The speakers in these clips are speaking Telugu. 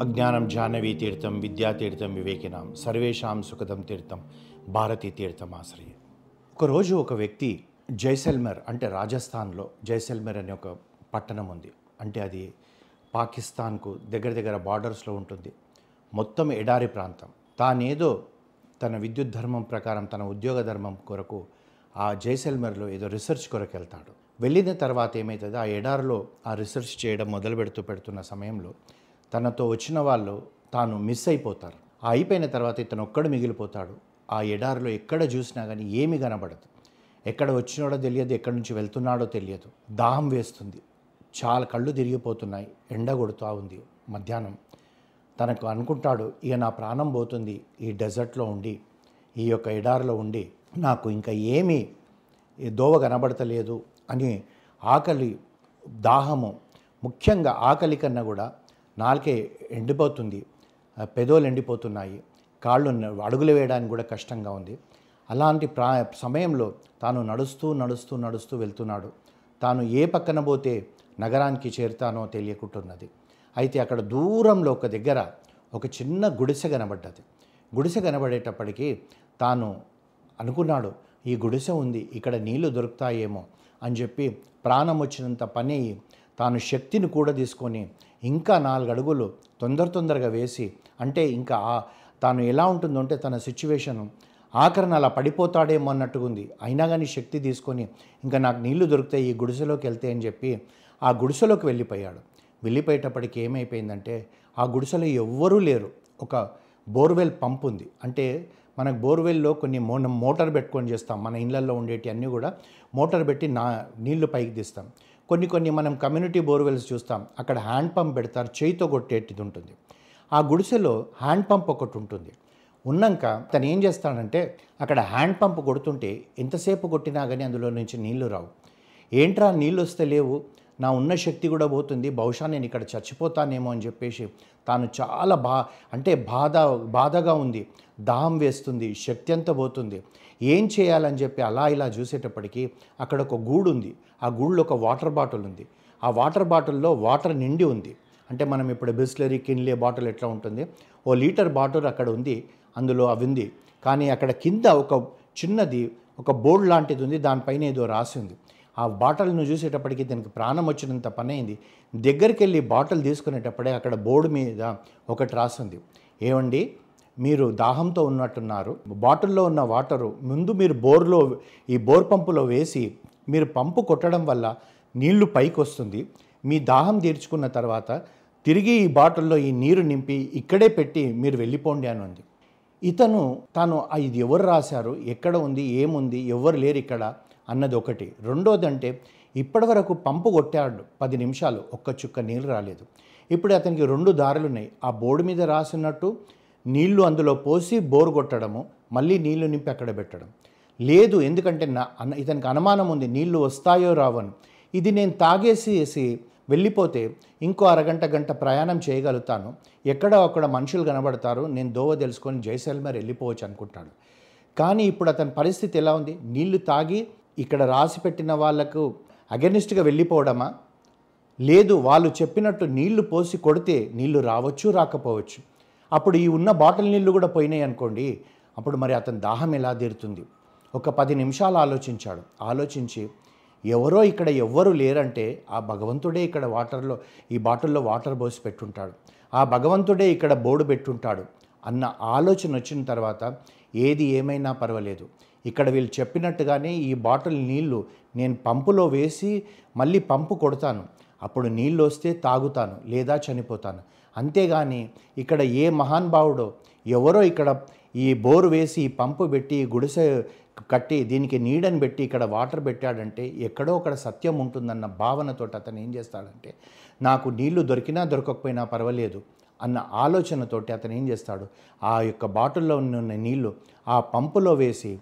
అజ్ఞానం జాహ్నవీ తీర్థం విద్యాతీర్థం వివేకినాం సర్వేషాం సుఖదం తీర్థం భారతీ తీర్థం ఆశ్రయ. ఒకరోజు ఒక వ్యక్తి జైసల్మర్ అంటే రాజస్థాన్లో జైసల్మర్ అనే ఒక పట్టణం ఉంది. అంటే అది పాకిస్తాన్కు దగ్గర దగ్గర బార్డర్స్లో ఉంటుంది. మొత్తం ఎడారి ప్రాంతం. తానేదో తన విద్యుత్ ధర్మం ప్రకారం తన ఉద్యోగ ధర్మం కొరకు ఆ జైసల్మర్లో ఏదో రీసెర్చ్ కొరకు వెళ్తాడు. వెళ్ళిన తర్వాత ఏమవుతుంది ఆ ఎడారిలో ఆ రీసెర్చ్ చేయడం మొదలు పెడుతూ పెడుతున్న సమయంలో తనతో వచ్చిన వాళ్ళు తాను మిస్ అయిపోతారు. ఆ అయిపోయిన తర్వాత ఇతను ఒక్కడు మిగిలిపోతాడు. ఆ ఎడారిలో ఎక్కడ చూసినా కానీ ఏమి కనబడదు. ఎక్కడ వచ్చినాడో తెలియదు ఎక్కడి నుంచి వెళ్తున్నాడో తెలియదు. దాహం వేస్తుంది. చాలా కళ్ళు తిరిగిపోతున్నాయి. ఎండ కొడుతూ ఉంది మధ్యాహ్నం. తనకు అనుకుంటాడు ఇక నా ప్రాణం పోతుంది. ఈ డెజర్ట్లో ఉండి ఈ యొక్క ఎడారిలో ఉండి నాకు ఇంకా ఏమీ దోవ కనబడతలేదు అని ఆకలి దాహము ముఖ్యంగా ఆకలి కన్నా కూడా నాలుకే ఎండిపోతుంది. పెదోలు ఎండిపోతున్నాయి. కాళ్ళు అడుగులు వేయడానికి కూడా కష్టంగా ఉంది. అలాంటి ప్రా సమయంలో తాను నడుస్తూ నడుస్తూ నడుస్తూ వెళ్తున్నాడు. తాను ఏ పక్కన పోతే నగరానికి చేరుతానో తెలియకుంటున్నది. అయితే అక్కడ దూరంలో ఒక దగ్గర ఒక చిన్న గుడిసె కనబడ్డది. గుడిసె కనబడేటప్పటికీ తాను అనుకున్నాడు ఈ గుడిసె ఉంది ఇక్కడ నీళ్ళు దొరుకుతాయేమో అని చెప్పి ప్రాణం వచ్చినంత పని తాను శక్తిని కూడా తీసుకొని ఇంకా నాలుగు అడుగులు తొందర తొందరగా వేసి అంటే ఇంకా తాను ఎలా ఉంటుందో అంటే తన సిచ్యువేషను ఆఖరణ అలా పడిపోతాడేమో అన్నట్టుగా ఉంది అయినా కానీ శక్తి తీసుకొని ఇంకా నాకు నీళ్ళు దొరుకుతాయి ఈ గుడిసెలోకి వెళ్తే అని చెప్పి ఆ గుడిసెలోకి వెళ్ళిపోయాడు. వెళ్ళిపోయేటప్పటికి ఏమైపోయిందంటే ఆ గుడిసెలో ఎవ్వరూ లేరు. ఒక బోర్వెల్ పంప్ ఉంది. అంటే మనకు బోర్వెల్లో కొన్ని మో మోటార్ పెట్టుకొని చేస్తాం. మన ఇళ్ళల్లో ఉండేటి అన్నీ కూడా మోటార్ పెట్టి నా నీళ్ళు పైకి తీస్తాం. కొన్ని కొన్ని మనం కమ్యూనిటీ బోర్వెల్స్ చూస్తాం. అక్కడ హ్యాండ్ పంప్ పెడతారు చేయితో కొట్టేటిది ఉంటుంది. ఆ గుడిసెలో హ్యాండ్ పంప్ ఒకటి ఉంటుంది. ఉన్నాక తను ఏం చేస్తాడంటే అక్కడ హ్యాండ్ పంప్ కొడుతుంటే ఎంతసేపు కొట్టినా కానీ అందులో నుంచి నీళ్ళు రావు. ఏంట్రా నీళ్ళు వస్తే లేవు? నా ఉన్న శక్తి కూడా పోతుంది బహుశా నేను ఇక్కడ చచ్చిపోతానేమో అని చెప్పేసి తాను చాలా బా అంటే బాధ బాధగా ఉంది దాహం వేస్తుంది శక్తి అంతా పోతుంది. ఏం చేయాలని చెప్పి అలా ఇలా చూసేటప్పటికీ అక్కడ ఒక గూడు ఉంది. ఆ గూడులో ఒక వాటర్ బాటిల్ ఉంది. ఆ వాటర్ బాటిల్లో వాటర్ నిండి ఉంది. అంటే మనం ఇప్పుడు బిస్లరీ కిన్లే బాటిల్ ఎట్లా ఉంటుంది? ఓ లీటర్ బాటిల్ అక్కడ ఉంది అందులో అవి ఉంది. కానీ అక్కడ కింద ఒక చిన్నది ఒక బోర్డు లాంటిది ఉంది దానిపైన ఏదో రాసి ఉంది. ఆ బాటల్ను చూసేటప్పటికి దీనికి ప్రాణం వచ్చినంత పని అయింది. దగ్గరికి వెళ్ళి బాటిల్ తీసుకునేటప్పుడే అక్కడ బోర్డు మీద ఒకటి రాసింది. ఏమండి మీరు దాహంతో ఉన్నట్టున్నారు. బాటిల్లో ఉన్న వాటరు ముందు మీరు బోర్లో ఈ బోర్ పంపులో వేసి మీరు పంపు కొట్టడం వల్ల నీళ్ళు పైకి వస్తుంది మీ దాహం తీర్చుకున్న తర్వాత తిరిగి ఈ బాటిల్లో ఈ నీరు నింపి ఇక్కడే పెట్టి మీరు వెళ్ళిపోండి అని ఉంది ఇతను తాను ఇది ఎవరు రాశారు? ఎక్కడ ఉంది? ఏముంది? ఎవరు లేరు ఇక్కడ? అన్నది ఒకటి. రెండోదంటే ఇప్పటివరకు పంపు కొట్టాడు పది నిమిషాలు ఒక్క చుక్క నీళ్ళు రాలేదు. ఇప్పుడు అతనికి రెండు దారులు ఉన్నాయి ఆ బోర్డు మీద రాసినట్టు నీళ్ళు అందులో పోసి బోర్ కొట్టడము మళ్ళీ నీళ్ళు నింపి అక్కడ పెట్టడం. లేదు ఎందుకంటే నా అన్న ఇతనికి అనుమానం ఉంది నీళ్ళు వస్తాయో రావని. ఇది నేను తాగేసి వేసి వెళ్ళిపోతే ఇంకో అరగంట గంట ప్రయాణం చేయగలుగుతాను. ఎక్కడ అక్కడ మనుషులు కనబడతారు. నేను దోవ తెలుసుకొని జైసల్మేర్ వెళ్ళిపోవచ్చు అనుకుంటాడు. కానీ ఇప్పుడు అతని పరిస్థితి ఎలా ఉంది? నీళ్ళు తాగి ఇక్కడ రాసి పెట్టిన వాళ్ళకు అగెనిస్ట్గా వెళ్ళిపోవడమా? లేదు వాళ్ళు చెప్పినట్టు నీళ్ళు పోసి కొడితే నీళ్ళు రావచ్చు రాకపోవచ్చు. అప్పుడు ఈ ఉన్న బాటిల్ నీళ్ళు కూడా పోయినాయి అనుకోండి. అప్పుడు మరి అతని దాహం ఎలా తీరుతుంది? ఒక పది నిమిషాలు ఆలోచించాడు. ఆలోచించి ఎవరో ఇక్కడ ఎవ్వరు లేరంటే ఆ భగవంతుడే ఇక్కడ వాటర్లో ఈ బాటిల్లో వాటర్ పోసి పెట్టుంటాడు. ఆ భగవంతుడే ఇక్కడ బోర్డు పెట్టుంటాడు అన్న ఆలోచన వచ్చిన తర్వాత ఏది ఏమైనా పర్వాలేదు. ఇక్కడ వీళ్ళు చెప్పినట్టుగానే ఈ బాటిల్ నీళ్ళు నేను పంపులో వేసి మళ్ళీ పంపు కొడతాను. అప్పుడు నీళ్ళు వస్తే తాగుతాను లేదా చనిపోతాను. అంతేగాని ఇక్కడ ఏ మహానుభావుడో ఎవరో ఇక్కడ ఈ బోరు వేసి ఈ పంపు పెట్టి గుడిసె కట్టి దీనికి నీడని పెట్టి ఇక్కడ వాటర్ పెట్టాడంటే ఎక్కడో అక్కడ సత్యం ఉంటుందన్న భావనతో అతను ఏం చేస్తాడంటే నాకు నీళ్ళు దొరికినా దొరకకపోయినా పర్వాలేదు అన్న ఆలోచనతోటి అతను ఏం చేస్తాడు ఆ యొక్క బాటిల్లో ఉన్న నీళ్ళు ఆ పంపులో వేసి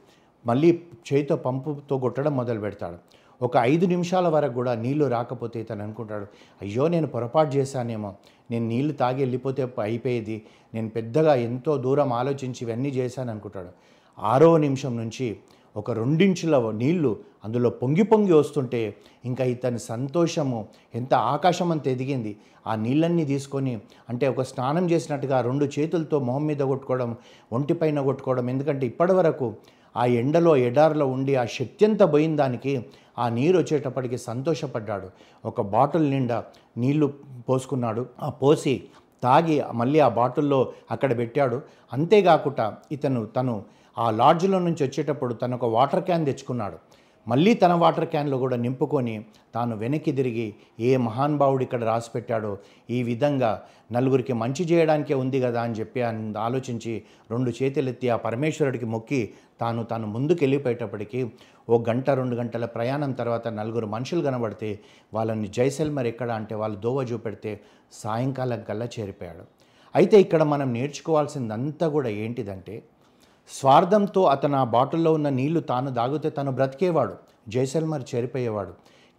మళ్ళీ చేతితో పంపుతో కొట్టడం మొదలు పెడతాడు. ఒక ఐదు నిమిషాల వరకు కూడా నీళ్ళు రాకపోతే ఇతను అనుకుంటాడు అయ్యో నేను పొరపాటు చేశానేమో నేను నీళ్ళు తాగి వెళ్ళిపోతే అయిపోయేది నేను పెద్దగా ఎంతో దూరం ఆలోచించి ఇవన్నీ చేశాను అనుకుంటాడు. ఆరో నిమిషం నుంచి ఒక రెండించుల నీళ్ళు అందులో పొంగి పొంగి వస్తుంటే ఇంకా ఇతని సంతోషము ఎంత ఆకాశం అంత ఎదిగింది. ఆ నీళ్ళన్నీ తీసుకొని అంటే ఒక స్నానం చేసినట్టుగా రెండు చేతులతో మొహం మీద కొట్టుకోవడం ఒంటిపైన కొట్టుకోవడం. ఎందుకంటే ఇప్పటివరకు ఆ ఎండలో ఎడారిలో ఉండి ఆ శక్తి అంతా పోయిన దానికి ఆ నీరు వచ్చేటప్పటికి సంతోషపడ్డాడు. ఒక బాటిల్ నిండా నీళ్ళు పోసుకున్నాడు. ఆ పోసి తాగి మళ్ళీ ఆ బాటిల్లో అక్కడ పెట్టాడు. అంతేకాకుండా ఇతను తను ఆ లాడ్జ్లో నుంచి వచ్చేటప్పుడు తను ఒక వాటర్ క్యాన్ తెచ్చుకున్నాడు. మళ్ళీ తన వాటర్ క్యాన్లో కూడా నింపుకొని తాను వెనక్కి తిరిగి ఏ మహానుభావుడు ఇక్కడ రాసి పెట్టాడో ఈ విధంగా నలుగురికి మంచి చేయడానికే ఉంది కదా అని చెప్పి ఆలోచించి రెండు చేతులెత్తి ఆ పరమేశ్వరుడికి మొక్కి తాను తాను ముందుకు వెళ్ళిపోయేటప్పటికీ ఓ గంట రెండు గంటల ప్రయాణం తర్వాత నలుగురు మనుషులు కనబడితే వాళ్ళని జైసల్మర్ ఎక్కడ అంటే వాళ్ళు దోవ చూపెడితే సాయంకాలం కల్లా చేరిపోయాడు. అయితే ఇక్కడ మనం నేర్చుకోవాల్సిందంతా కూడా ఏంటిదంటే స్వార్థంతో అతను ఆ బాటిల్లో ఉన్న నీళ్ళు తాను దాగితే తను బ్రతికేవాడు జైసల్మర్ చేరిపోయేవాడు.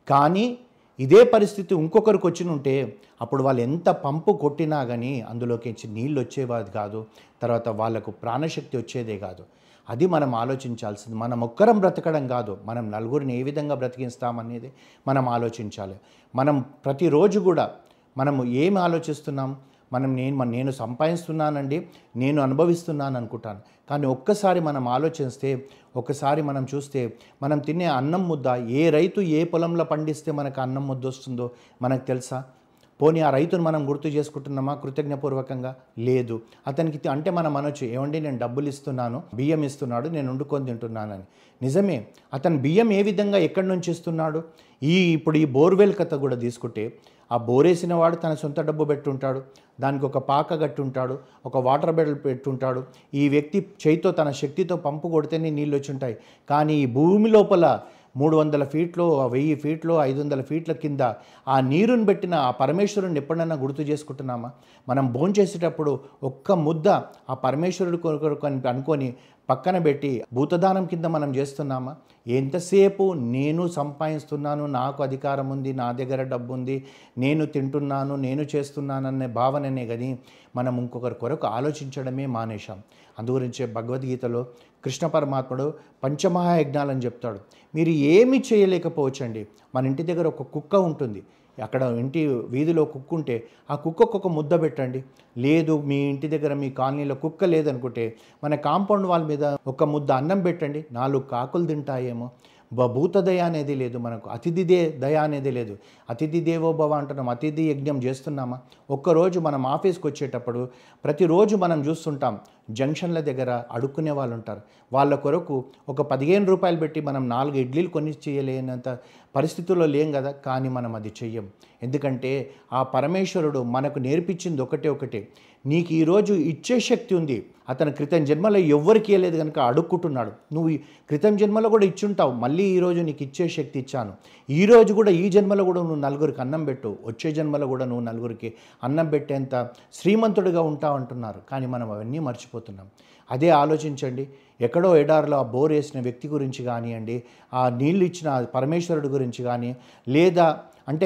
కానీ ఇదే పరిస్థితి ఇంకొకరికి వచ్చి ఉంటే అప్పుడు వాళ్ళు ఎంత పంపు కొట్టినా కానీ అందులోకి నీళ్ళు వచ్చేవాది కాదు తర్వాత వాళ్ళకు ప్రాణశక్తి వచ్చేదే కాదు. అది మనం ఆలోచించాల్సింది. మనం ఒక్కరం బ్రతకడం కాదు మనం నలుగురిని ఏ విధంగా బ్రతికిస్తామనేది మనం ఆలోచించాలి. మనం ప్రతిరోజు కూడా మనము ఏం ఆలోచిస్తున్నాం? మనం నేను నేను సంపాదిస్తున్నానండి నేను అనుభవిస్తున్నాను అనుకుంటాను. కానీ ఒక్కసారి మనం ఆలోచిస్తే ఒకసారి మనం చూస్తే మనం తినే అన్నం ముద్ద ఏ రైతు ఏ పొలంలో పండిస్తే మనకు అన్నం ముద్ద వస్తుందో మనకు తెలుసా? పోనీ ఆ రైతును మనం గుర్తు చేసుకుంటున్నామా? కృతజ్ఞపూర్వకంగా లేదు. అతనికి అంటే మనం అనొచ్చు ఏమండి నేను డబ్బులు ఇస్తున్నాను బియ్యం ఇస్తున్నాడు నేను వండుకొని తింటున్నానని. నిజమే అతను బియ్యం ఏ విధంగా ఎక్కడి నుంచి ఇస్తున్నాడు? ఈ ఇప్పుడు ఈ బోర్వెల్ కథ కూడా తీసుకుంటే ఆ బోరేసిన వాడు తన సొంత డబ్బు పెట్టుంటాడు దానికి ఒక పాక కట్టుంటాడు ఒక వాటర్ బెడల్ పెట్టుంటాడు. ఈ వ్యక్తి చేయితో తన శక్తితో పంపు కొడితేనే నీళ్ళు వచ్చి ఉంటాయి. కానీ ఈ భూమి లోపల మూడు వందల ఫీట్లు వెయ్యి ఫీట్లు ఐదు వందల ఫీట్ల కింద ఆ నీరుని పెట్టిన ఆ పరమేశ్వరుని ఎప్పుడైనా గుర్తు చేసుకుంటున్నామా? మనం భోంచేసేటప్పుడు ఒక్క ముద్ద ఆ పరమేశ్వరుడు కొరకు అనుకొని పక్కన పెట్టి భూతదానం కింద మనం చేస్తున్నామా? ఎంతసేపు నేను సంపాదిస్తున్నాను నాకు అధికారం ఉంది నా దగ్గర డబ్బు ఉంది నేను తింటున్నాను నేను చేస్తున్నాననే భావననే కానీ మనం ఇంకొకరి కొరకు ఆలోచించడమే మానేశాం. అందుగురించే భగవద్గీతలో కృష్ణ పరమాత్ముడు పంచమహాయజ్ఞాలని చెప్తాడు. మీరు ఏమి చేయలేకపోవచ్చండి? మన ఇంటి దగ్గర ఒక కుక్క ఉంటుంది. అక్కడ ఇంటి వీధిలో కుక్క ఉంటే ఆ కుక్కకు ఒక ముద్ద పెట్టండి. లేదు మీ ఇంటి దగ్గర మీ కాలనీలో కుక్క లేదనుకుంటే మన కాంపౌండ్ వాల్ మీద ఒక ముద్ద అన్నం పెట్టండి. నాలుగు కాకులు తింటాయేమో. భూత దయ అనేది లేదు మనకు. అతిథి దే దయ అనేది లేదు. అతిథి దేవో భవ అంటున్నాం. అతిథి యజ్ఞం చేస్తున్నామా? ఒక్కరోజు మనం ఆఫీస్కి వచ్చేటప్పుడు ప్రతిరోజు మనం చూస్తుంటాం. జంక్షన్ల దగ్గర అడుక్కునే వాళ్ళు ఉంటారు వాళ్ళ కొరకు ఒక పదిహేను రూపాయలు పెట్టి మనం నాలుగు ఇడ్లీలు కొని చేయలేనంత పరిస్థితుల్లో లేం కదా? కానీ మనం అది చెయ్యం. ఎందుకంటే ఆ పరమేశ్వరుడు మనకు నేర్పించింది ఒకటే ఒకటే. నీకు ఈరోజు ఇచ్చే శక్తి ఉంది. అతను క్రితం జన్మలో ఎవ్వరికి ఇవ్వలేదు కనుక అడుక్కుంటున్నాడు. నువ్వు ఈ క్రితం జన్మలో కూడా ఇచ్చుంటావు. మళ్ళీ ఈరోజు నీకు ఇచ్చే శక్తి ఇచ్చాను. ఈరోజు కూడా ఈ జన్మలో కూడా నువ్వు నలుగురికి అన్నం పెట్టు. వచ్చే జన్మలో కూడా నువ్వు నలుగురికి అన్నం పెట్టేంత శ్రీమంతుడిగా ఉంటావు అంటున్నారు. కానీ మనం అవన్నీ మర్చిపోతున్నాం అదే ఆలోచించండి. ఎక్కడో ఎడారిలో ఆ బోర్ వేసిన వ్యక్తి గురించి కానివ్వండి ఆ నీళ్ళు ఇచ్చిన పరమేశ్వరుడు గురించి కానీ లేదా అంటే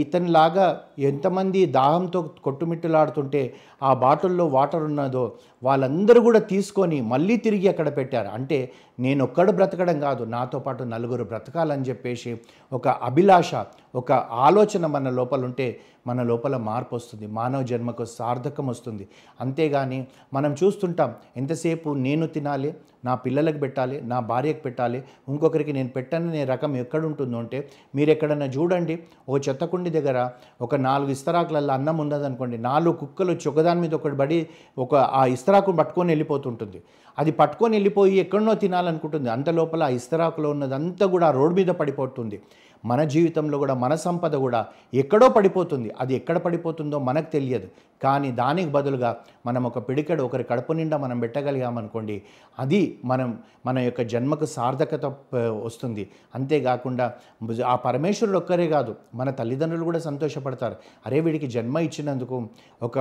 ఇతనిలాగా ఎంతమంది దాహంతో కొట్టుమిట్టులాడుతుంటే ఆ బాటిల్లో వాటర్ ఉన్నదో వాళ్ళందరూ కూడా తీసుకొని మళ్ళీ తిరిగి అక్కడ పెట్టారు. అంటే నేను ఒక్కడు బ్రతకడం కాదు నాతో పాటు నలుగురు బ్రతకాలని చెప్పేసి ఒక అభిలాష ఒక ఆలోచన మన లోపల ఉంటే మన లోపల మార్పు వస్తుంది మానవ జన్మకు సార్థకం వస్తుంది. అంతేగాని మనం చూస్తుంటాం ఎంతసేపు నేను తినాలి నా పిల్లలకు పెట్టాలి నా భార్యకు పెట్టాలి ఇంకొకరికి నేను పెట్టననే రకం ఎక్కడుంటుందో అంటే మీరు ఎక్కడన్నా చూడండి ఒక చెత్తకుండి దగ్గర ఒక నాలుగు ఇస్తరాకులలో అన్నం ఉన్నదనుకోండి నాలుగు కుక్కలు చొక్కదాని మీద ఒకటి పడి ఒక ఆ ఇస్తరాకును పట్టుకొని వెళ్ళిపోతుంటుంది. అది పట్టుకొని వెళ్ళిపోయి ఎక్కడనో తినాలనుకుంటుంది. అంత లోపల ఆ ఇస్తరాకులో ఉన్నదంతా కూడా ఆ రోడ్డు మీద పడిపోతుంది. మన జీవితంలో కూడా మన సంపద కూడా ఎక్కడో పడిపోతుంది. అది ఎక్కడ పడిపోతుందో మనకు తెలియదు. కానీ దానికి బదులుగా మనం ఒక పిడికెడు ఒకరి కడుపు నిండా మనం పెట్టగలిగామనుకోండి అది మనం మన యొక్క జన్మకు సార్థకత వస్తుంది. అంతేకాకుండా ఆ పరమేశ్వరుడు ఒక్కరే కాదు మన తల్లిదండ్రులు కూడా సంతోషపడతారు. అరే వీడికి జన్మ ఇచ్చినందుకు ఒక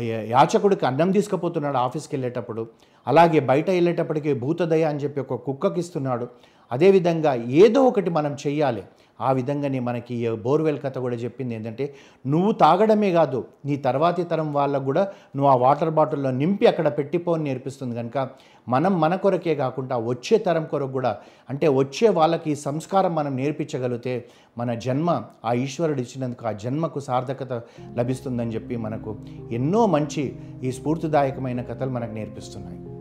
యాచకుడికి అన్నం తీసుకుపోతున్నాడు ఆఫీస్కి వెళ్ళేటప్పుడు. అలాగే బయట వెళ్ళేటప్పటికి భూతదయ అని చెప్పి ఒక కుక్కకి ఇస్తున్నాడు అదేవిధంగా ఏదో ఒకటి మనం చెయ్యాలి. ఆ విధంగానే మనకి బోర్వెల్ కథ కూడా చెప్పింది ఏంటంటే నువ్వు తాగడమే కాదు నీ తర్వాతి తరం వాళ్ళకు కూడా నువ్వు ఆ వాటర్ బాటిల్లో నింపి అక్కడ పెట్టిపోని నేర్పిస్తుంది కనుక మనం మన కొరకే కాకుండా వచ్చే తరం కొరకు కూడా అంటే వచ్చే వాళ్ళకి ఈ సంస్కారం మనం నేర్పించగలిగితే మన జన్మ ఆ ఈశ్వరుడు ఇచ్చినందుకు ఆ జన్మకు సార్థకత లభిస్తుందని చెప్పి మనకు ఎన్నో మంచి ఈ స్ఫూర్తిదాయకమైన కథలు మనకు నేర్పిస్తున్నాయి.